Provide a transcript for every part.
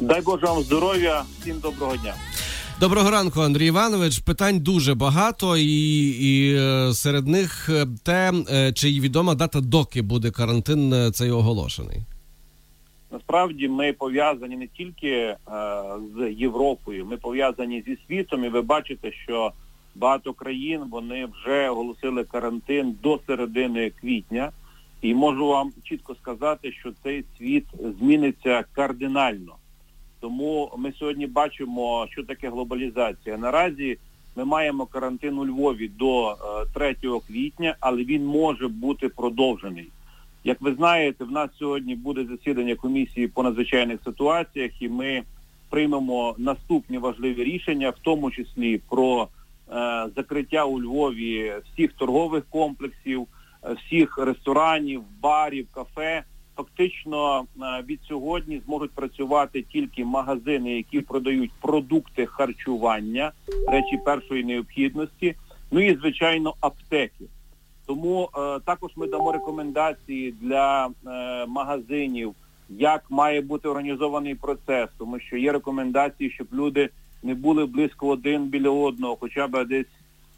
Дай Боже вам здоров'я, всім доброго дня. Доброго ранку, Андрій Іванович. Питань дуже багато, і і е, серед них е, те, е, чи відома дата, доки буде карантин цей оголошений. Насправді ми пов'язані не тільки е, з Європою, ми пов'язані зі світом, і ви бачите, що багато країн вони вже оголосили карантин до середини квітня. І можу вам чітко сказати, що цей світ зміниться кардинально. Тому ми сьогодні бачимо, що таке глобалізація. Наразі ми маємо карантин у Львові до 3 квітня, але він може бути продовжений. Як ви знаєте, в нас сьогодні буде засідання комісії по надзвичайних ситуаціях, і ми приймемо наступні важливі рішення, в тому числі про е, закриття у Львові всіх торгових комплексів, е, всіх ресторанів, барів, кафе. Фактично е, від сьогодні зможуть працювати тільки магазини, які продають продукти харчування, речі першої необхідності, ну і звичайно аптеки. Тому е, також ми дамо рекомендації для е, магазинів, як має бути організований процес, тому що є рекомендації, щоб люди не були близько один біля одного, хоча б десь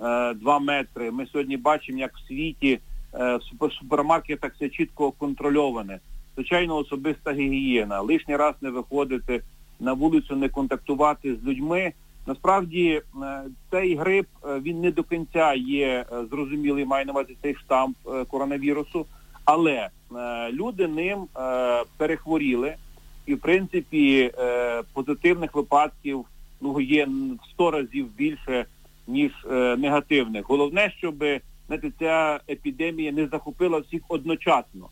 е, два метри. Ми сьогодні бачимо, як в світі е, в супермаркетах все чітко контрольоване. Звичайно, особиста гігієна, лишній раз не виходити на вулицю, не контактувати з людьми. Насправді е, цей грип е, він не до кінця є е, зрозумілий, має на увазі цей штамп коронавірусу, але люди ним перехворіли, і в принципі позитивних випадків ну, є в 100 разів більше, ніж негативних. Головне, щоб знаєте, ця епідемія не захопила всіх одночасно,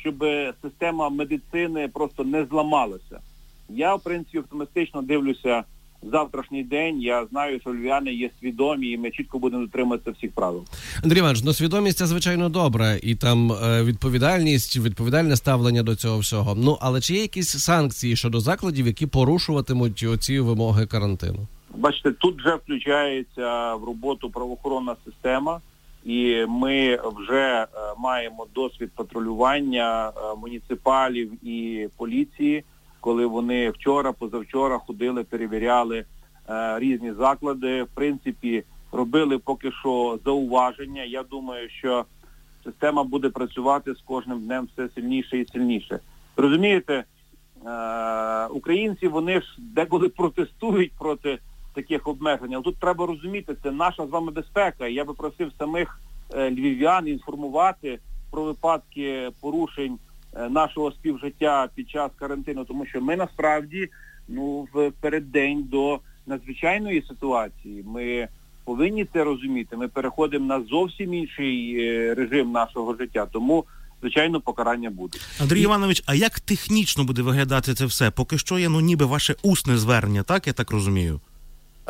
щоб система медицини просто не зламалася. Я, в принципі, оптимістично дивлюся завтрашній день. Я знаю, що львів'яни є свідомі, і ми чітко будемо дотримуватися всіх правил. Андрій Іванович, ну свідомість це звичайно добре, і там е, відповідальність, відповідальне ставлення до цього всього. Ну але чи є якісь санкції щодо закладів, які порушуватимуть оці вимоги карантину? Бачите, тут вже включається в роботу правоохоронна система. І ми вже е, маємо досвід патрулювання е, муніципалів і поліції коли вони вчора, позавчора ходили, перевіряли е, різні заклади. В принципі, робили поки що зауваження. Я думаю, що система буде працювати з кожним днем все сильніше і сильніше. Розумієте, українці вони ж деколи протестують проти таких обмежень. Але тут треба розуміти, це наша з вами безпека. Я би просив самих е, львів'ян інформувати про випадки порушень Е, нашого співжиття під час карантину, тому що ми насправді ну в переддень до надзвичайної ситуації. Ми повинні це розуміти. Ми переходимо на зовсім інший е, режим нашого життя. Тому звичайно покарання буде. Андрій Іванович, а як технічно буде виглядати це все? Поки що є ну ніби ваше усне звернення, так я так розумію.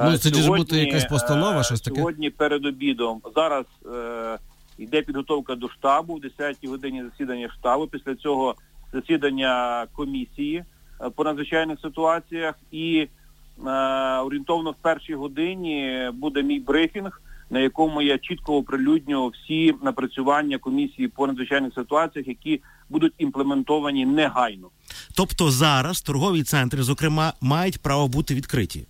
Ну, це сьогодні, ж бути якась постанова, щось таке? Сьогодні перед обідом. Зараз е, Йде підготовка до штабу, в 10-й годині засідання штабу, після цього засідання комісії е, по надзвичайних ситуаціях і е, орієнтовно в першій годині буде мій брифінг, на якому я чітко оприлюдню всі напрацювання комісії по надзвичайних ситуаціях, які будуть імплементовані негайно. Тобто зараз торгові центри, зокрема, мають право бути відкриті.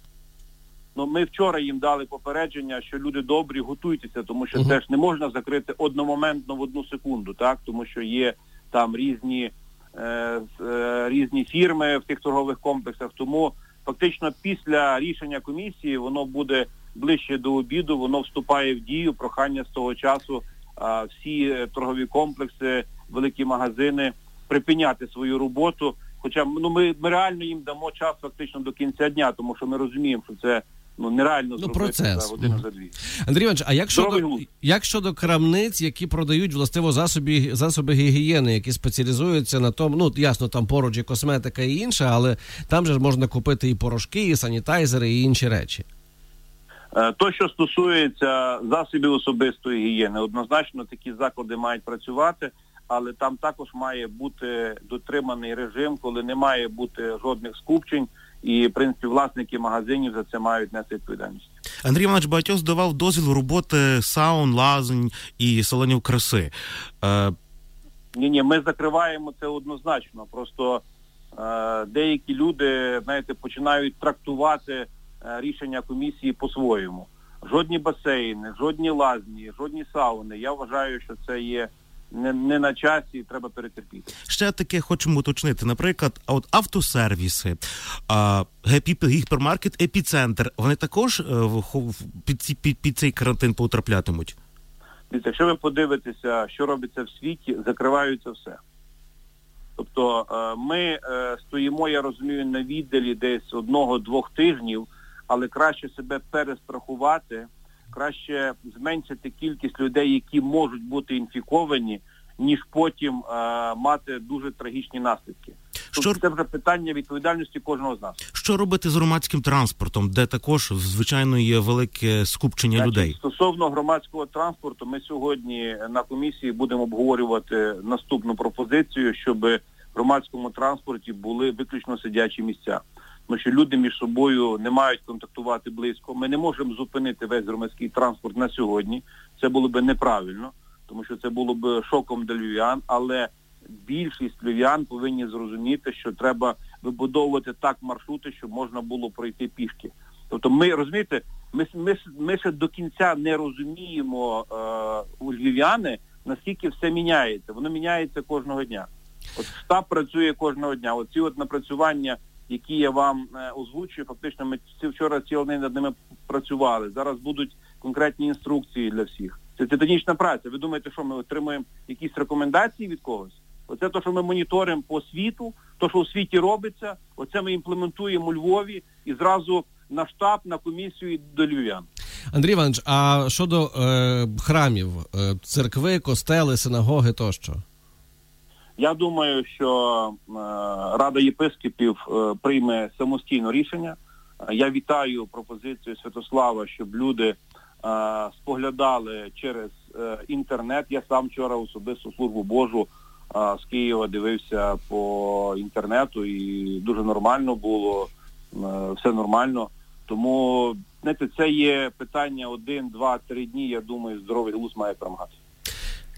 Ну, ми вчора їм дали попередження, що люди добрі, готуйтеся, тому що uh-huh. теж не можна закрити одномоментно в одну секунду, так тому що є там різні е, е, різні фірми в тих торгових комплексах. Тому фактично після рішення комісії воно буде ближче до обіду, воно вступає в дію. Прохання з того часу е, всі торгові комплекси, великі магазини припиняти свою роботу. Хоча ну ми, ми реально їм дамо час фактично до кінця дня, тому що ми розуміємо, що це ну нереально ну, зробити процес. за годину за дві. Андрій Іванович, а як щодо як щодо крамниць, які продають властиво засоби засоби гігієни, які спеціалізуються на тому, ну ясно, там поруч і косметика і інше, але там же можна купити і порошки, і санітайзери, і інші речі. Е, то, що стосується засобів особистої гігієни, однозначно такі заклади мають працювати, але там також має бути дотриманий режим, коли не має бути жодних скупчень і в принципі власники магазинів за це мають нести відповідальність. Андрій Іванович багатьох здавав дозвіл роботи саун, лазень і салонів краси. Е... Ні, ні, ми закриваємо це однозначно. Просто е, Е, деякі люди, знаєте, починають трактувати е, рішення комісії по-своєму. Жодні басейни, жодні лазні, жодні сауни. Я вважаю, що це є не, не на часі і треба перетерпіти. Ще таке хочемо уточнити. Наприклад, а от автосервіси, а, гіпермаркет, епіцентр, вони також е, під, ці- під, під цей карантин потраплятимуть. Дивіться, якщо ви подивитеся, що робиться в світі, закриваються все. Тобто е, ми е, стоїмо, я розумію, на віддалі десь одного-двох тижнів, але краще себе перестрахувати, краще зменшити кількість людей, які можуть бути інфіковані, ніж потім е, мати дуже трагічні наслідки. Тобто Що, це вже питання відповідальності кожного з нас. що робити з громадським транспортом, де також звичайно є велике скупчення Значить, людей? Стосовно громадського транспорту, ми сьогодні на комісії будемо обговорювати наступну пропозицію, щоб в громадському транспорті були виключно сидячі місця. Тому що люди між собою не мають контактувати близько. Ми не можемо зупинити весь громадський транспорт на сьогодні. Це було би неправильно, тому що це було б шоком для львів'ян, але більшість львів'ян повинні зрозуміти, що треба вибудовувати так маршрути, щоб можна було пройти пішки. Тобто ми розумієте, ми, ми, ми ще до кінця не розуміємо е, у львів'яни, наскільки все міняється. Воно міняється кожного дня. От штаб працює кожного дня. Оці от напрацювання, які я вам е, озвучую, фактично ми вчора цілий день над ними працювали. Зараз будуть конкретні інструкції для всіх. Це титанічна праця. Ви думаєте, що ми отримуємо якісь рекомендації від когось? Оце те, що ми моніторимо по світу, то, що у світі робиться, оце ми імплементуємо у Львові і зразу на штаб, на комісію до львів'ян. Андрій Іванович, а щодо е, храмів, е, церкви, костели, синагоги тощо? Я думаю, що е, Рада єпископів е, прийме самостійно рішення. Я вітаю пропозицію Святослава, щоб люди е, споглядали через інтернет. Я сам вчора особисто службу Божу з Києва дивився по інтернету і дуже нормально було, все нормально. Тому знаєте, це є питання один, два, три дні. Я думаю, здоровий глузд має перемагати.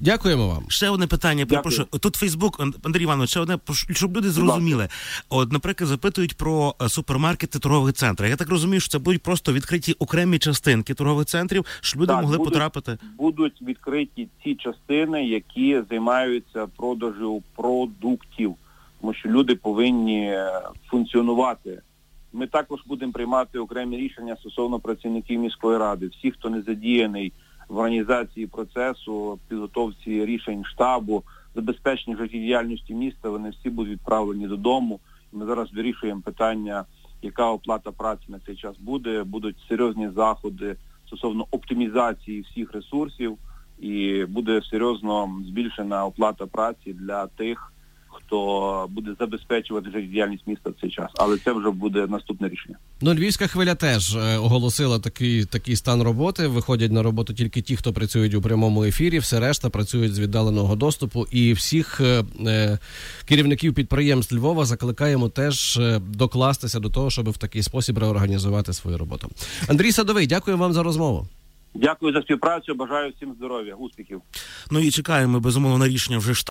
Дякуємо вам. Ще одне питання. Перепрошую. Тут Фейсбук, Андрій Іванович, ще одне, щоб люди зрозуміли. От, наприклад, запитують про е, супермаркети торгових центрів. Я так розумію, що це будуть просто відкриті окремі частинки торгових центрів, щоб люди Так, могли будуть- потрапити. будуть відкриті ці частини, які займаються продажем продуктів, тому що люди повинні е, функціонувати. Ми також будемо приймати окремі рішення стосовно працівників міської ради. Всі, хто не задіяний в організації процесу, підготовці рішень штабу, забезпеченні життєдіяльності міста, вони всі будуть відправлені додому. Ми зараз вирішуємо питання, яка оплата праці на цей час буде. Будуть серйозні заходи стосовно оптимізації всіх ресурсів і буде серйозно збільшена оплата праці для тих, хто буде забезпечувати життєдіяльність міста в цей час. Але це вже буде наступне рішення. Ну, львівська хвиля теж е, оголосила такий, такий стан роботи. Виходять на роботу тільки ті, хто працюють у прямому ефірі, все решта працюють з віддаленого доступу. І всіх е, е, керівників підприємств Львова закликаємо теж е, докластися до того, щоб в такий спосіб реорганізувати свою роботу. Андрій Садовий, дякую вам за розмову. Дякую за співпрацю. Бажаю всім здоров'я, успіхів. Ну і чекаємо безумовно на рішення вже